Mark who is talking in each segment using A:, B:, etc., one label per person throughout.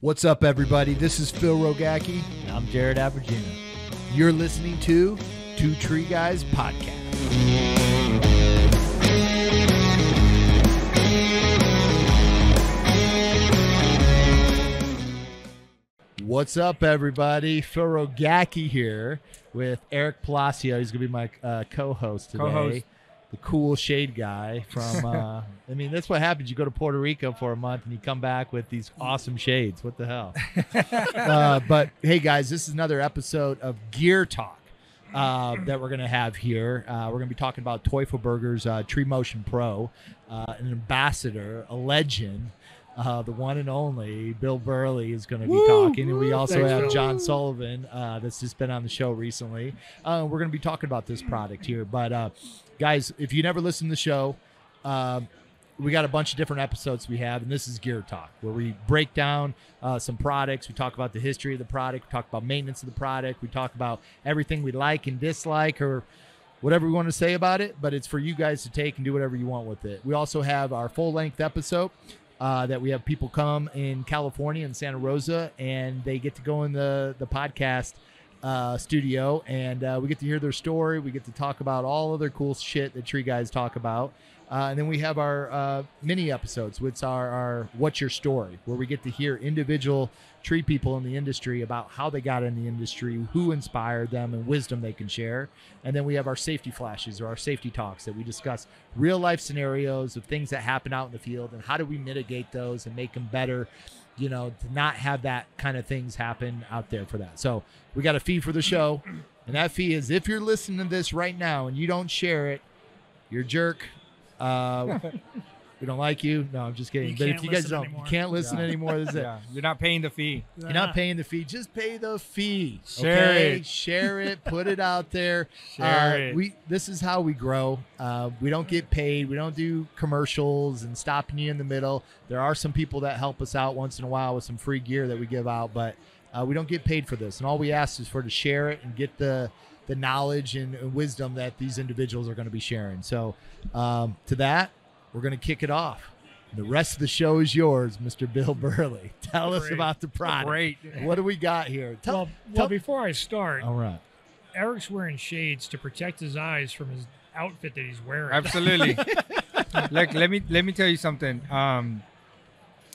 A: What's up, everybody? This is Phil Rogacki.
B: And I'm Jared Abergina.
A: You're listening to Two Tree Guys Podcast. What's up, everybody? Phil Rogacki here with Eric Palacio. He's going to be my uh, co-host today.
C: Co-host.
A: The cool shade guy from. Uh, I mean, that's what happens. You go to Puerto Rico for a month and you come back with these awesome shades. What the hell? uh, but hey, guys, this is another episode of Gear Talk uh, that we're going to have here. Uh, we're going to be talking about Teufelberger's uh, Tree Motion Pro, uh, an ambassador, a legend. Uh, the one and only Bill Burley is going to be talking, and we also
C: Thanks,
A: have. Jon Sullivan uh, that's just been on the show recently. Uh, we're going to be talking about this product here, but uh, guys, if you never listened to the show, um, we got a bunch of different episodes we have, and this is Gear Talk, where we break down uh, some products. We talk about the history of the product. We talk about maintenance of the product. We talk about everything we like and dislike, or whatever we want to say about it. But it's for you guys to take and do whatever you want with it. We also have our full length episode. Uh, that we have people come in California and Santa Rosa, and they get to go in the the podcast uh, studio, and uh, we get to hear their story. We get to talk about all other cool shit that Tree Guys talk about. Uh, and then we have our uh, mini episodes, which are our "What's Your Story," where we get to hear individual tree people in the industry about how they got in the industry, who inspired them, and wisdom they can share. And then we have our safety flashes or our safety talks that we discuss real life scenarios of things that happen out in the field and how do we mitigate those and make them better. You know, to not have that kind of things happen out there for that. So we got a fee for the show, and that fee is if you're listening to this right now and you don't share it, you're jerk. Uh, we don't like you. No, I'm just kidding.
D: You
A: but if you guys don't,
D: anymore.
A: you can't listen
C: Yeah.
A: anymore. This is it.
C: You're not paying the fee.
A: You're not paying the fee. Just pay the fee.
C: Share
A: okay?
C: it.
A: Share it. Put it out there.
C: Share
A: Uh,
C: it.
A: We. This is how we grow. Uh, we don't get paid. We don't do commercials and stopping you in the middle. There are some people that help us out once in a while with some free gear that we give out, but uh, we don't get paid for this. And all we ask is for to share it and get the the knowledge and and wisdom that these individuals are going to be sharing. So um, to that, we're going to kick it off. The rest of the show is yours, Mr. Bill Burley. Tell us about the product.
C: Great.
A: What do we got here? Tell,
D: well,
A: tell-
D: well, before I start,
A: all right.
D: Eric's wearing shades to protect his eyes from his outfit that he's wearing.
C: Absolutely. Look, let me let me tell you something. Um,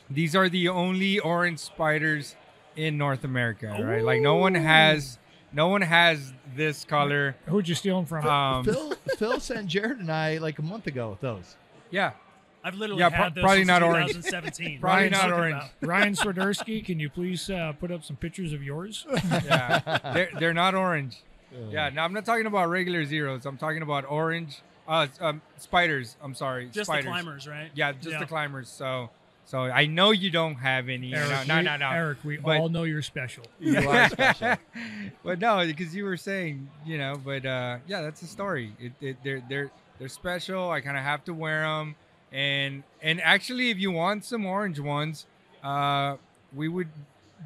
C: these are the only orange spiders in North America, right? Like no one has, no one has this color.
D: Who'd you steal them from?
C: Um,
A: Phil, Phil sent Jared and I like a month ago with those.
C: yeah,
E: I've literally
C: Yeah, pro-
E: had those
C: probably
E: since
C: not orange.
E: 2017.
C: Probably
E: What
C: not orange.
E: about?
D: Ryan Swiderski, can you please uh, put up some pictures of yours?
C: yeah. they're they're not orange. Yeah, now I'm not talking about regular zeros. I'm talking about orange. Uh, um, spiders. I'm sorry,
E: Just
C: spiders.
E: the climbers, right?
C: Yeah, just
E: Yeah.
C: the climbers. So, so I know you don't have any.
D: Eric,
C: no, no, no, no.
D: Eric, we
C: But-
D: all know you're special.
A: You are special.
C: but no, because you were saying, you know, but uh, yeah, that's the story. It, it, they're they're they're special. I kind of have to wear them, and and actually, if you want some orange ones, uh, we would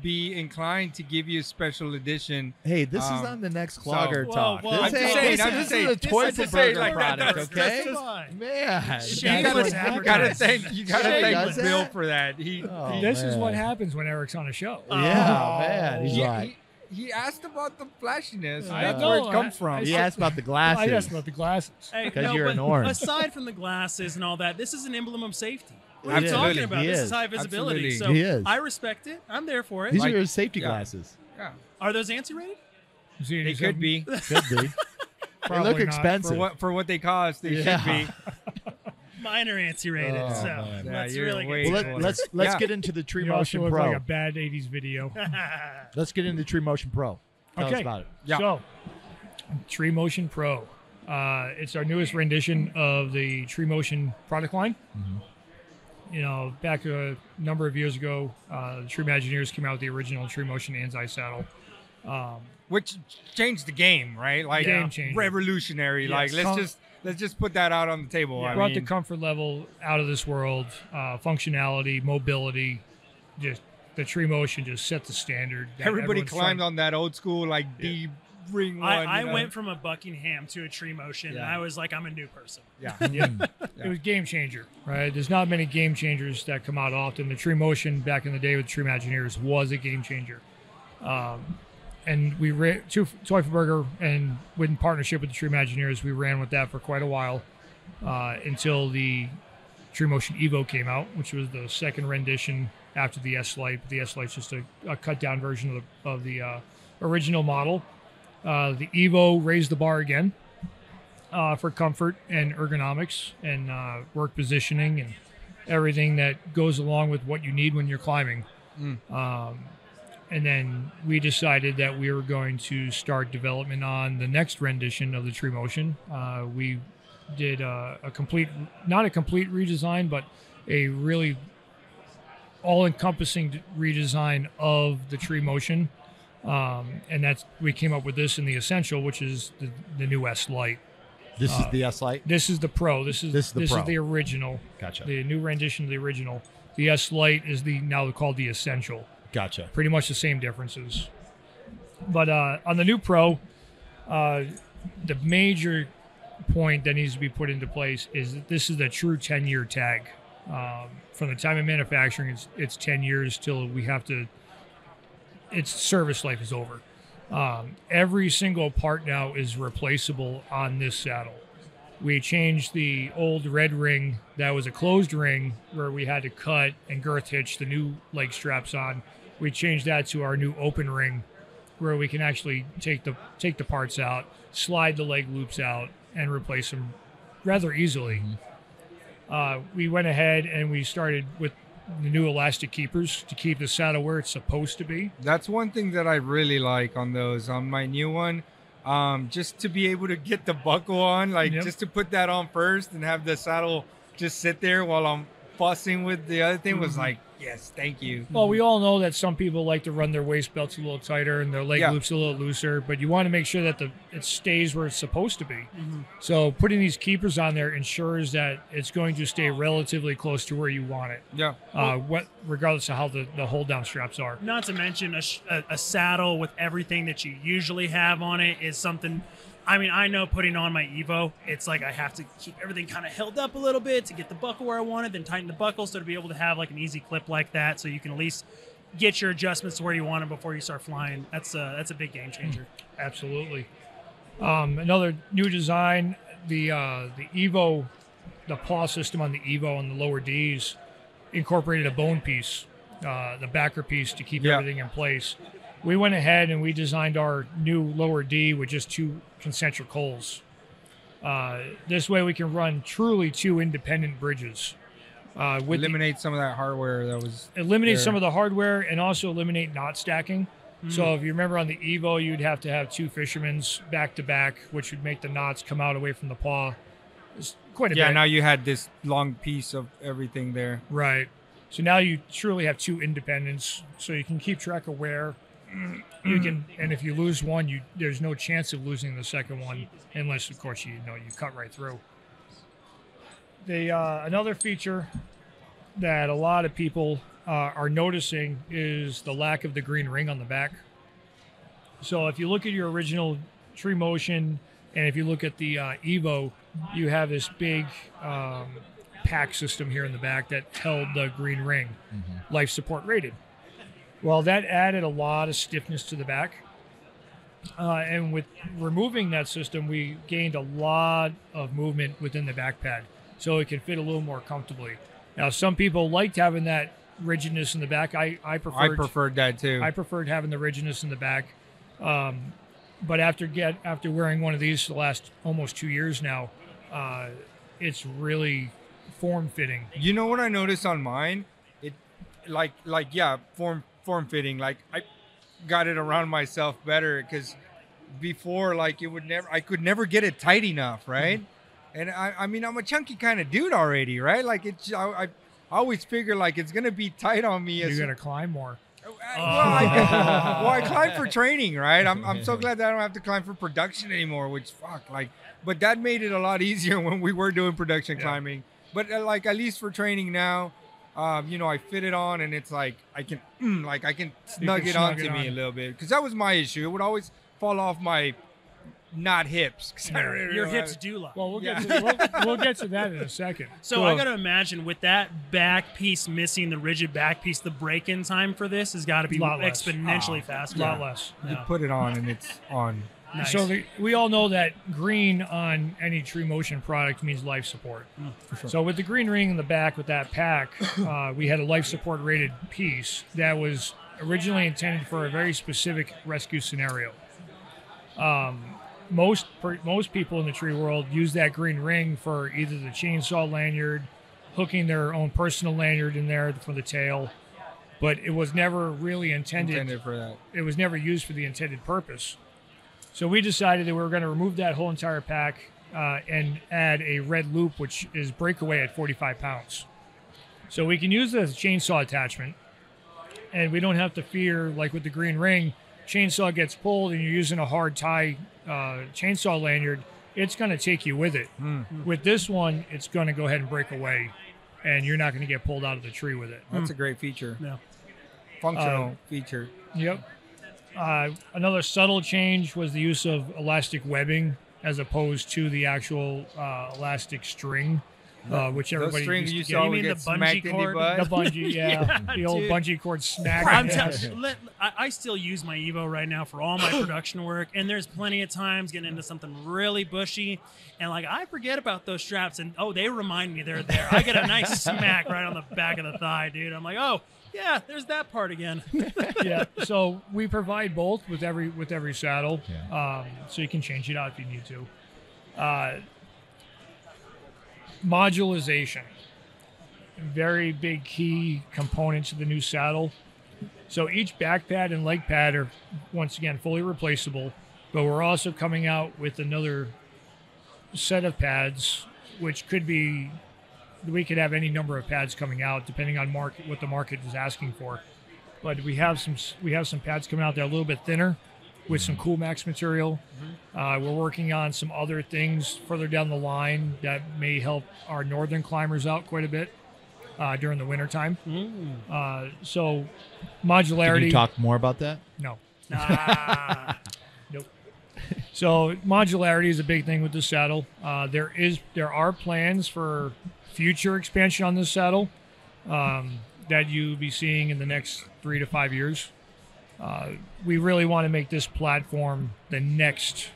C: be inclined to give you a special edition.
A: Hey, this is
C: Um,
A: on the next
C: so-
A: clogger
E: Whoa,
A: talk.
E: whoa,
A: this
E: I'm just
C: saying,
A: this,
C: I'm
A: is-
C: just
A: this
C: saying.
A: is a toy
C: is just saying, like, that-
A: product,
C: that's-
A: okay?
C: that's
E: just-
A: Man,
C: You gotta, you gotta thank you gotta
A: Shane
C: thank Bill
A: that?
C: for that. He,
A: Oh,
C: he,
D: this is what happens when Eric's on a show.
A: Yeah, man, he's
C: he,
A: right.
C: he, he asked about the flashiness.
D: I
C: That's
D: know,
C: where it
D: I-
C: comes from.
D: I
A: He asked about the glasses.
D: I asked about the glasses.
E: Hey,
A: 'Cause
E: no,
A: you're an orange.
E: Aside from the glasses and all that, this is an emblem of safety. What are you
C: Absolutely.
E: talking about?
A: He
E: this
A: is.
E: is high visibility.
C: Absolutely.
E: So
A: He is.
E: I respect it. I'm there for it.
A: These
C: Like-
A: are his safety
C: yeah.
A: glasses.
C: yeah,
E: Are those anti-rated?
D: See
C: they could be.
A: Could be. they
D: Probably
A: look
D: not.
A: expensive.
C: for what for what they cost, they
A: Yeah.
C: should be.
E: Mine are anti-rated,
A: Oh,
E: so
A: man.
C: Yeah,
E: that's
C: you're
E: really
C: way
E: good.
A: well,
C: too
A: let, let's let's
C: Yeah.
A: get into the Tree
D: You also
A: Motion
D: look
A: Pro.
D: like a bad 80s video.
A: let's get into the Tree Motion Pro. Tell us
D: Okay.
A: about it.
C: Yeah.
D: So, Tree Motion Pro. Uh, it's our newest rendition of the Tree Motion product line. You know, back a number of years ago, uh, the Treemagineers came out with the original Tree Motion Anzai saddle. Um,
C: Which changed the game, right? Like
D: Game
C: revolutionary. Like let's
D: Com-
C: just let's just put that out on the table. I
D: brought
C: mean,
D: the comfort level out of this world, uh, functionality, mobility, just the Tree Motion just set the standard.
C: everybody climbed
D: trying-
C: on that old school like D bring one.
E: I, I
C: you know?
E: went from a Buckingham to a tree motion, and I was like, I'm a new person.
C: Yeah.
D: Yeah.
C: Yeah.
D: It was game changer, right? There's not many game changers that come out often. The Tree Motion back in the day with Treemagineers was a game changer. Um, and we ran to Teufelberger and in partnership with the Treemagineers, we ran with that for quite a while uh, until the Tree Motion Evo came out, which was the second rendition after the S Lite. The S Lite's just a, a cut down version of the, of the uh, original model. Uh, the Evo raised the bar again uh, for comfort and ergonomics and uh, work positioning and everything that goes along with what you need when you're climbing. Um, and then we decided that we were going to start development on the next rendition of the Tree Motion. Uh, we did uh, a complete, not a complete redesign, but a really all-encompassing redesign of the Tree Motion. Um, and that's we came up with this in the Essential, which is the, the new S Lite.
A: This
D: Uh,
A: is the S Lite.
D: This is the Pro. This is
A: This is the Pro.
D: the original.
A: Gotcha.
D: The new rendition of the original. The S Lite is the now called the Essential.
A: Gotcha.
D: Pretty much the same differences. But uh, on the new Pro, uh, the major point that needs to be put into place is that this is the true 10 year tag. Um, from the time of manufacturing, it's, it's 10 years till we have to, its service life is over. Um, every single part now is replaceable on this saddle. We changed the old red ring that was a closed ring where we had to cut and girth hitch the new leg straps on. We changed that to our new open ring where we can actually take the take the parts out, slide the leg loops out, and replace them rather easily. Uh, we went ahead and we started with the new elastic keepers to keep the saddle where it's supposed to be.
C: That's one thing that I really like on those. On my new one, um, just to be able to get the buckle on, like
D: Yep.
C: just to put that on first and have the saddle just sit there while I'm fussing with the other thing was
D: Mhm.
C: like, yes, thank you.
D: Well, we all know that some people like to run their waist belts a little tighter and their leg
C: Yeah.
D: loops a little looser, but you want to make sure that the it stays where it's supposed to be. So putting these keepers on there ensures that it's going to stay relatively close to where you want it,
C: Yeah.
D: uh, what regardless of how the, the hold down straps are.
E: Not to mention a, sh- a, a saddle with everything that you usually have on it is something. I mean, I know putting on my Evo, it's like I have to keep everything kind of held up a little bit to get the buckle where I want it, then tighten the buckle so to be able to have like an easy clip like that, so you can at least get your adjustments to where you want them before you start flying. That's a that's a big game changer.
D: Absolutely. Um, another new design, the uh, the Evo, the paw system on the Evo and the lower D's incorporated a bone piece, uh, the backer piece to keep
C: Yeah.
D: everything in place. We went ahead and we designed our new lower D with just two concentric holes. Uh, this way we can run truly two independent bridges. Uh, with the-
C: Eliminate some of that hardware that was.
D: eliminate
C: there.
D: some of the hardware and also eliminate knot stacking. So if you remember on the Evo, you'd have to have two fishermen's back to back, which would make the knots come out away from the paw. It's quite a
C: Yeah,
D: bit.
C: now you had this long piece of everything there.
D: right. So now you truly have two independents, so you can keep track of where you can. And if you lose one, you there's no chance of losing the second one, unless of course you know you cut right through. The uh, another feature that a lot of people uh, are noticing is the lack of the green ring on the back. So if you look at your original Tree Motion, and if you look at the uh, Evo, you have this big um, pack system here in the back that held the green ring, life support rated. Well, that added a lot of stiffness to the back. Uh, and with removing that system, we gained a lot of movement within the back pad, so it can fit a little more comfortably. Now, some people liked having that rigidness in the back. I I
C: I
D: preferred
C: preferred that too.
D: I preferred having the rigidness in the back. Um, but after get after wearing one of these the last almost two years now, uh, it's really form fitting.
C: You know what I noticed on mine? It like like yeah, form form fitting. Like I got it around myself better because before like it would never I could never get it tight enough, right? And I I mean I'm a chunky kind of dude already, right? Like it's I, I always figure like it's gonna be tight on me as
D: You got to climb more.
C: well, I, well, I climb for training, right? I'm, I'm so glad that I don't have to climb for production anymore. Which fuck, like, but that made it a lot easier when we were doing production
D: Yeah.
C: climbing. But uh, like, at least for training now, um, you know, I fit it on, and it's like I can, mm, like, I can snug
D: can
C: it
D: snug
C: onto
D: it
C: me a little bit because that was my issue. It would always fall off my not hips. I really
E: Your
C: know
E: hips
C: how-
E: do lie.
D: Well, we'll
C: Yeah.
D: get to we'll, we'll get to that in a second.
E: So I got to imagine with that back piece missing, the rigid back piece, the break-in time for this has got to be
D: Lot less.
E: exponentially
D: a
E: faster.
D: lot less.
C: You put it on and it's on.
E: Nice.
D: So the, we all know that green on any Tree Motion product means life support. So with the green ring in the back with that pack, uh, we had a life support rated piece that was originally intended for a very specific rescue scenario. Um, most per, most people in the tree world use that green ring for either the chainsaw lanyard, hooking their own personal lanyard in there for the tail, but it was never really
C: intended, Intended for that.
D: it was never used for the intended purpose. So we decided that we were going to remove that whole entire pack uh, and add a red loop, which is breakaway at 45 pounds. So we can use it as a chainsaw attachment, and we don't have to fear, like with the green ring, chainsaw gets pulled and you're using a hard tie uh, chainsaw lanyard, it's going to take you with it. With this one, it's going to go ahead and break away, and you're not going to get pulled out of the tree with it.
C: That's a great feature.
E: Yeah.
C: Functional
D: Uh,
C: feature.
D: Yep. Uh, another subtle change was the use of elastic webbing as opposed to the actual uh, elastic string, uh, which
C: Those
D: everybody
C: strings
D: used
C: you
D: to
C: saw
D: get.
E: You
C: would
E: mean
C: get
E: the bungee
C: in your
E: cord?
C: butt.
D: The bungee, yeah,
E: Yeah,
D: the old
E: dude.
D: bungee cord smack.
E: I'm
D: Yeah.
E: telling let, I, I still use my Evo right now for all my production work, and there's plenty of times getting into something really bushy, and like I forget about those straps, and oh, they remind me they're there. I get a nice smack right on the back of the thigh, dude. I'm like, oh yeah, there's that part again.
D: yeah. So we provide both with every with every saddle, um, so you can change it out if you need to. Uh, modularization, very big key component to the new saddle. So each back pad and leg pad are once again fully replaceable, but we're also coming out with another set of pads, which could be we could have any number of pads coming out depending on market what the market is asking for. But we have some we have some pads coming out that are a little bit thinner with some Cool Max material. Uh, we're working on some other things further down the line that may help our northern climbers out quite a bit uh, during the wintertime. Uh, so
A: Can
D: modularity.
A: you talk more about that?
D: no.
E: Ah,
D: Nope. So modularity is a big thing with the saddle. Uh, there is there are plans for future expansion on this saddle um, that you'll be seeing in the next three to five years. Uh, we really want to make this platform the next.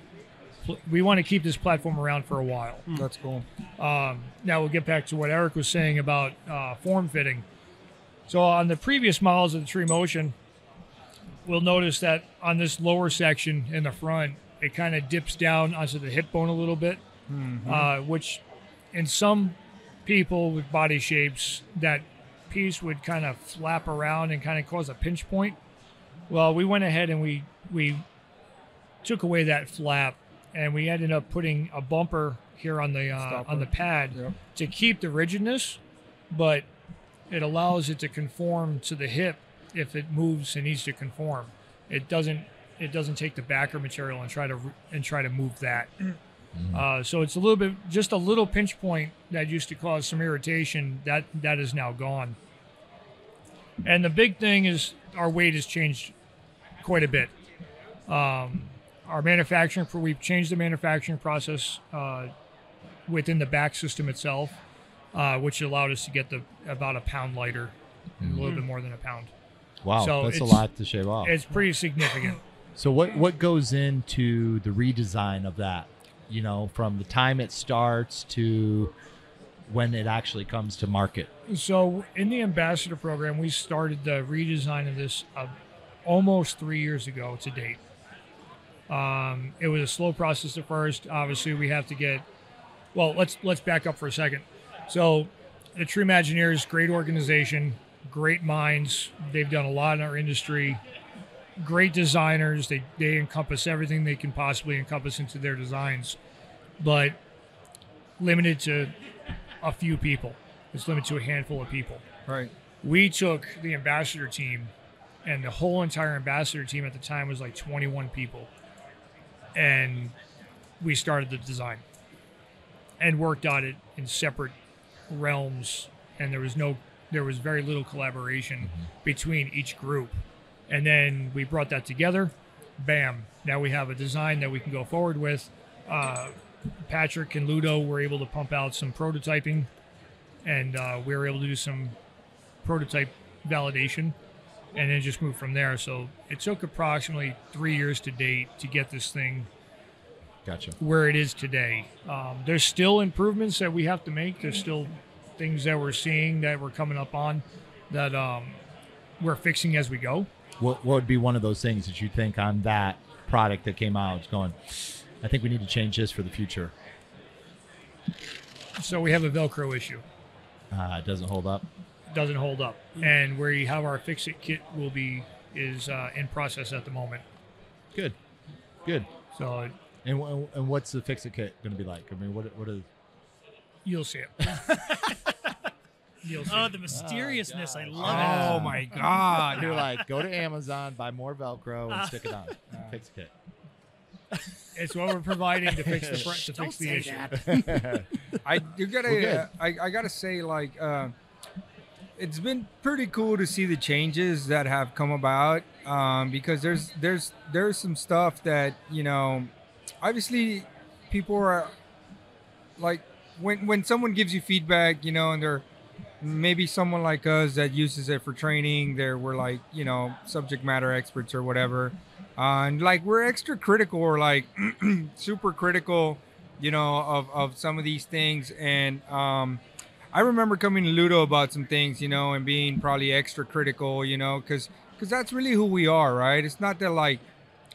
D: We want to keep this platform around for a while.
C: That's cool.
D: Um, now we'll get back to what Eric was saying about uh, form fitting. So on the previous models of the Tree Motion, we'll notice that on this lower section in the front, it kind of dips down onto the hip bone a little bit, uh, which in some people with body shapes, that piece would kind of flap around and kind of cause a pinch point. Well, we went ahead and we we took away that flap, and we ended up putting a bumper here on the uh, on the pad
C: Yep.
D: to keep the rigidness, but it allows it to conform to the hip if it moves and needs to conform. It doesn't it doesn't take the backer material and try to and try to move that. Uh, so it's a little bit just a little pinch point that used to cause some irritation that that is now gone. And the big thing is our weight has changed quite a bit. Um, our manufacturing, for we've changed the manufacturing process uh, within the back system itself, uh, which allowed us to get the about a pound lighter, a little bit more than a pound.
A: Wow,
D: So
A: that's a lot to shave off.
D: It's pretty significant.
A: So what what goes into the redesign of that? You know, from the time it starts to when it actually comes to market.
D: So in the ambassador program, we started the redesign of this uh, almost three years ago to date. Um, it was a slow process at first. Obviously, we have to get. Well, let's let's back up for a second. So, the Treemagineers, great organization, great minds. They've done a lot in our industry. Great designers. They they encompass everything they can possibly encompass into their designs, but limited to a few people. It's limited to a handful of people.
C: Right.
D: We took the ambassador team, and the whole entire ambassador team at the time was like 21 people, and we started the design and worked on it in separate realms, and there was no, there was very little collaboration between each group, and then we brought that together. bam, now we have a design that we can go forward with. Uh, Patrick and Ludo were able to pump out some prototyping, and uh, we were able to do some prototype validation, and then just move from there. So it took approximately three years to date to get this thing
A: Gotcha.
D: where it is today. Um, there's still improvements that we have to make. There's still things that we're seeing that we're coming up on that um, we're fixing as we go.
A: What, what would be one of those things that you think on that product that came out? It's going. I think we need to change this for the future.
D: So we have a Velcro issue.
A: Uh, it doesn't hold up.
D: Doesn't hold up, and where you have our fix it kit will be is uh, in process at the moment.
A: Good. Good.
D: So
A: And, wh- and what's the fix it kit going to be like? I mean, what what is?
D: you'll see it. you'll see.
E: Oh, the mysteriousness! I love
C: Oh
E: it.
C: Oh my God.
A: You're like, go to Amazon, buy more Velcro, and stick it on. Fix it kit.
D: It's what we're providing to fix the fr- to
E: Don't
D: fix the issue.
C: I you gotta uh, I, I gotta say like uh, it's been pretty cool to see the changes that have come about um, because there's there's there's some stuff that you know obviously people are like when when someone gives you feedback you know and they're maybe someone like us that uses it for training there we're like you know subject matter experts or whatever uh, and like we're extra critical or like super critical you know of, of some of these things. And um i remember coming to ludo about some things you know and being probably extra critical you know because because that's really who we are right? It's not that like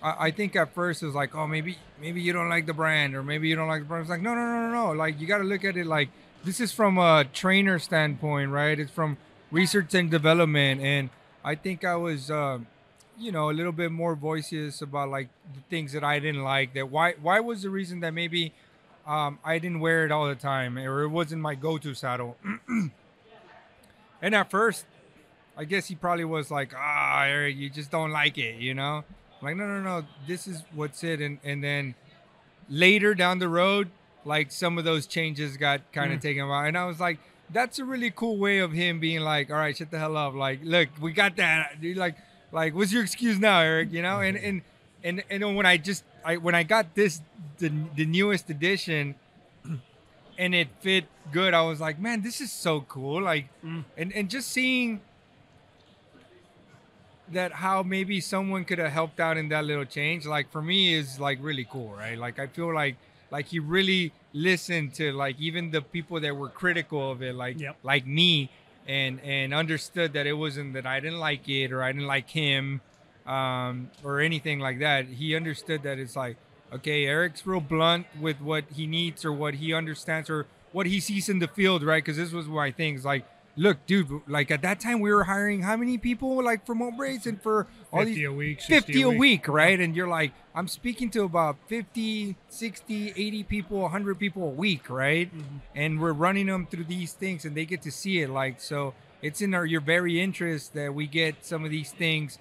C: I, think at first it was like oh maybe maybe you don't like the brand or maybe you don't like the brand. It's like no no no no no. Like you got to look at it like this is from a trainer standpoint right? It's from research and development. And i think i was uh, you know a little bit more voices about like the things that i didn't like that why why was the reason that maybe um, I didn't wear it all the time, or it wasn't my go-to saddle. and at first, I guess he probably was like, "Ah, Eric, you just don't like it," you know. I'm like, no, no, no, this is what's it. And and then later down the road, like some of those changes got kind of taken out, and I was like, that's a really cool way of him being like, "All right, shut the hell up." Like, look, we got that. Like, like, what's your excuse now, Eric? You know, and and and and then when I just I when I got this the the newest edition and it fit good, I was like, man, this is so cool. Like
E: Mm.
C: and and just seeing that how maybe someone could have helped out in that little change, like for me is like really cool, right? Like I feel like like he really listened to like even the people that were critical of it, like
E: Yep.
C: like me, and and understood that it wasn't that I didn't like it or I didn't like him um, or anything like that. He understood that it's like, okay, Eric's real blunt with what he needs or what he understands or what he sees in the field, right? Because this was my thing. It's like, look, dude, like at that time we were hiring how many people like for Mobrace and for all
D: 50
C: these
D: a week,
C: 50 a week, right? And you're like, I'm speaking to about 50, 60, 80 people, 100 people a week, right? Mm-hmm. And we're running them through these things and they get to see it. Like, so it's in our, your very interest that we get some of these things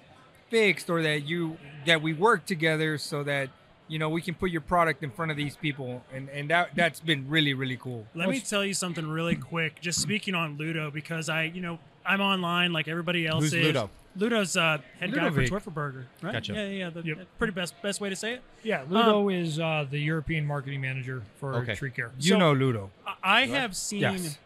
C: fixed or that you, that we work together so that, you know, we can put your product in front of these people. And, and that, that's been really, really cool.
E: Let me tell you something really quick. Just speaking on Ludo, because I, you know, I'm online like everybody else
A: Who's
E: is.
A: Ludo?
E: Ludo's uh, head guy
C: Ludovic.
E: for Teufelberger, right?
A: Gotcha.
E: Yeah, yeah, yeah. The
D: Yep.
E: pretty best best way to say it.
D: Yeah, Ludo is uh, the European marketing manager for
A: Okay.
D: tree care.
C: You
E: So-
C: know, Ludo.
E: I- I have seen
C: Yes.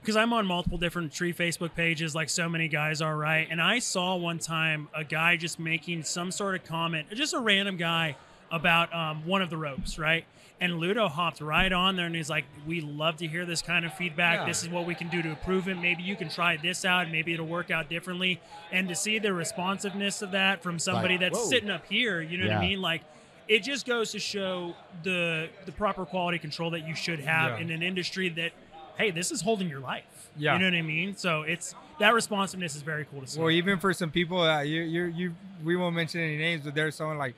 E: because I'm on multiple different tree Facebook pages, like so many guys are, right? And I saw one time a guy just making some sort of comment, just a random guy about um, one of the ropes, right? And Ludo hopped right on there and he's like, "We love to hear this kind of feedback.
C: Yeah.
E: This is what we can do to improve it. Maybe you can try this out. Maybe it'll work out differently." And to see the responsiveness of that from somebody
A: Like,
E: that's
A: whoa.
E: sitting up here, you know what I mean? Like, it just goes to show the the proper quality control that you should have
C: Yeah.
E: in an industry that hey this is holding your life
C: Yeah.
E: you know what i mean so it's that responsiveness is very cool to see
C: Well, even for some people that you, you, you, we won't mention any names, but there's someone like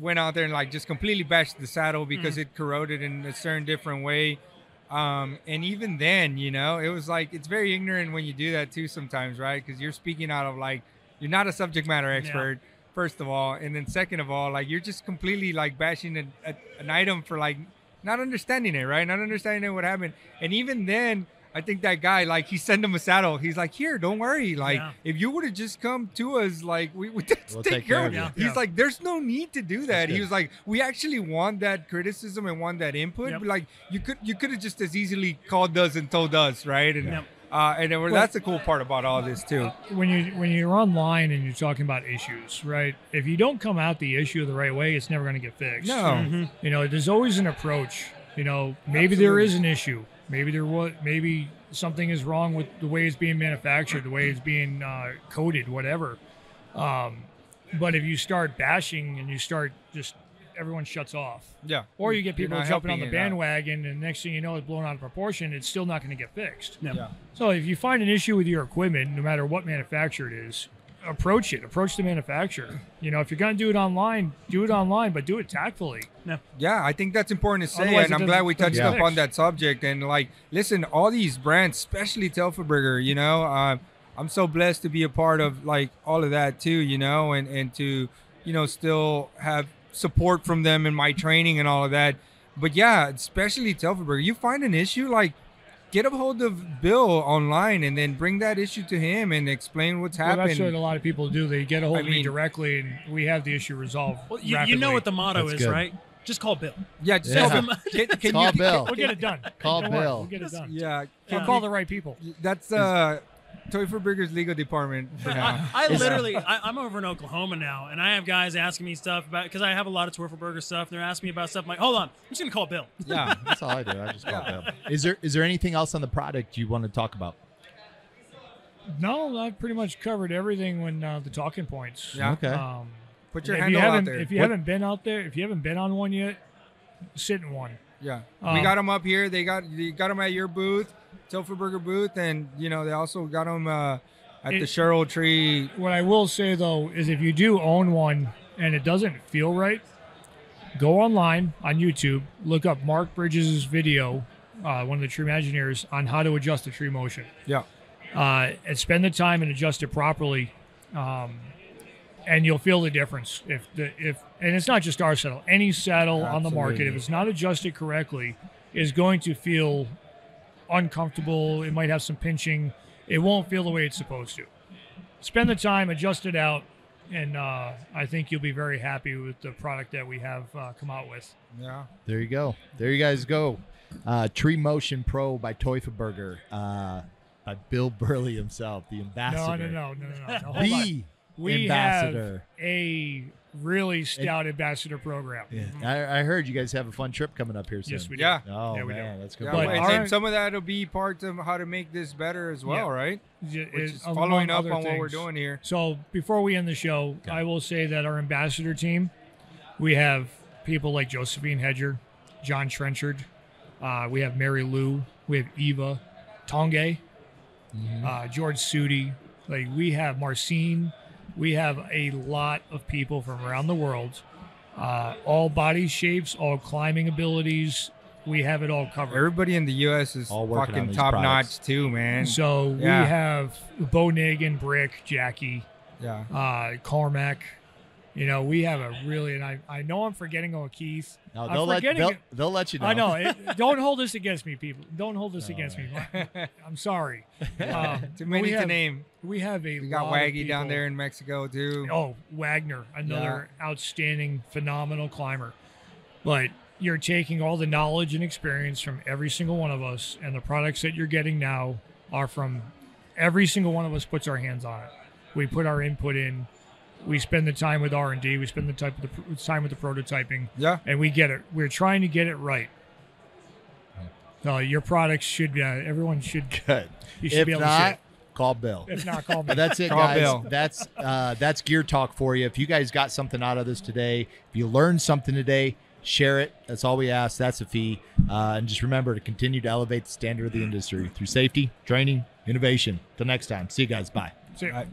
C: went out there and like just completely bashed the saddle because it corroded in a certain different way. Um, and even then, you know, it was like it's very ignorant when you do that too sometimes, right? Because you're speaking out of like you're not a subject matter expert, first of all, and then second of all, like you're just completely like bashing a, a, an item for like not understanding it, right? Not understanding what happened, and even then. I think that guy, like, he sent him a saddle. He's like, here, don't worry. Like,
E: Yeah.
C: if you would have just come to us, like, we would take,
A: We'll
C: take
A: take
C: care
A: care
C: of
A: of
C: you.
E: you.
C: He's
D: Yeah.
C: like, there's no need to do that. He was like, we actually want that criticism and want that input.
E: Yep.
C: But like, you could you could have just as easily called us and told us, right? And
E: Yep.
C: uh, and then, that's the cool part about all this too.
D: when you when you're online and you're talking about issues, right? If you don't come out the issue the right way, it's never going to get fixed.
C: No.
E: Mm-hmm.
D: You know, there's always an approach. You know, maybe there
C: Absolutely.
D: is an issue. Maybe there was. Maybe something is wrong with the way it's being manufactured, the way it's being uh, coded, whatever. Um, but if you start bashing and you start just everyone shuts off,
C: Yeah.
D: or you get people jumping on the bandwagon, and the next thing you know, it's blown out of proportion. It's still not going to get fixed.
E: Yeah.
C: Yeah.
D: So if you find an issue with your equipment, no matter what manufacturer it is, approach it. Approach the manufacturer. You know, if you're going to do it online, do it online, but do it tactfully.
C: Yeah, I think that's important to say,
D: Otherwise
C: and I'm glad we touched
A: doesn't
C: up on that subject. And like, listen, all these brands, especially Teufelberger, you know, uh, I'm so blessed to be a part of like all of that too, you know, and and to you know still have support from them in my training and all of that. But yeah, especially Teufelberger, you find an issue like. Get a hold of Bill online and then bring that issue to him and explain what's happening.
D: Well, that's what a lot of people do. They get a hold
C: I
D: of me directly, and we have the issue resolved.
E: Well, you, you know what the motto
A: That's
E: is,
A: good.
E: right? Just call Bill.
C: yeah, just
A: Yeah.
C: tell him. Can, can
A: Call
C: you,
A: Bill.
D: We'll get it done.
A: Call
D: Don't worry,
A: Bill.
D: We'll get it done.
C: Yeah,
D: We'll
E: Yeah.
D: call the right people.
C: That's uh, Teufelberger's legal department.
E: I, I literally, I, I'm over in Oklahoma now, and I have guys asking me stuff about because I have a lot of Teufelberger stuff. And they're asking me about stuff. I'm like, hold on, I'm just gonna call Bill.
C: yeah,
A: That's all I do. I just call Bill. Is there is there anything else on the product you want to talk about?
D: No, I pretty much covered everything when uh, the talking points.
C: Yeah.
A: Okay.
D: Um,
C: put your
D: if you
C: handle out
D: haven't,
C: there.
D: if you
A: What-
D: haven't been out there, if you haven't been on one yet, sit in one.
C: yeah,
D: Um,
C: we got them up here. They got you got them at your booth, Teufelberger booth, and you know they also got them uh, at the
D: It-
C: Cheryl Tree.
D: What I will say though is if you do own one and it doesn't feel right, go online on YouTube, look up Mark Bridges' video, uh, one of the Treemagineers, on how to adjust the tree motion.
C: Yeah,
D: Uh, and spend the time and adjust it properly, um, and you'll feel the difference. If the if and it's not just our saddle, any saddle on the market, if it's not adjusted correctly, is going to feel uncomfortable. It might have some pinching. It won't feel the way it's supposed to. Spend the time, adjust it out, and uh, I think you'll be very happy with the product that we have uh, come out with.
C: yeah.
A: There you go. There you guys go. Uh, Tree Motion Pro by Teufelberger, uh, by Bill Burley himself, the ambassador.
D: no, no, no, no. no. Hold on.
A: The
D: we
A: ambassador.
D: have a really stout ambassador program.
A: Yeah. I, I heard you guys have a fun trip coming up here soon.
D: Yes, we do.
C: Yeah.
A: Oh
D: Yeah, we do.
A: man, that's good.
C: Yeah,
D: But
C: and,
D: our-
C: some of that will be part of how to make this better as well,
D: Yeah.
C: right?
D: J-
C: Which
D: it-
C: is
D: among
C: following up
D: other
C: on what we're doing here.
D: So before we end the show,
A: Okay.
D: I will say that our ambassador team, we have people like Josephine Hedger, John Trenchard, uh, we have Mary Lou, we have Eva, Tonge,
A: Mhm.
D: uh, George Sudi, like we have Marcine, we have a lot of people from around the world, uh, all body shapes, all climbing abilities. We have it all covered.
C: Everybody in the U.S. is
A: All working on
C: fucking
A: these
C: top
A: products.
C: notch too, man.
D: So
C: Yeah.
D: we have Bo Nagan, Brick, Jackie,
C: yeah,
D: uh, Cormac. You know, we have a really, and I, I know I'm forgetting on Keith.
A: No, they'll let they'll, they'll let you know.
D: I know. It, don't hold this against me, people. Don't hold this
A: No,
D: against me. I'm sorry. Um,
C: many
D: we
C: to
D: have,
C: name.
D: We have a
C: We got
D: lot of
C: Waggy down there in Mexico too.
D: Oh, Wagner, another outstanding, phenomenal climber. But you're taking all the knowledge and experience from every single one of us, and the products that you're getting now are from every single one of us puts our hands on it. We put our input in. We spend the time with R and D. We spend the type of the time with the prototyping,
C: Yeah,
D: and we get it. We're trying to get it right. So your products should be. Uh, everyone should.
A: Good.
D: You should
A: If
D: be able to
A: not,
D: it.
A: call Bill.
D: If not, call me.
A: That's it,
C: Call
A: guys.
C: Bill.
A: That's uh, that's gear talk for you. If you guys got something out of this today, if you learned something today, share it. That's all we ask. That's a fee. Uh, and just remember to continue to elevate the standard of the industry through safety, training, innovation. Till next time. See you guys. Bye.
D: See.
C: Right.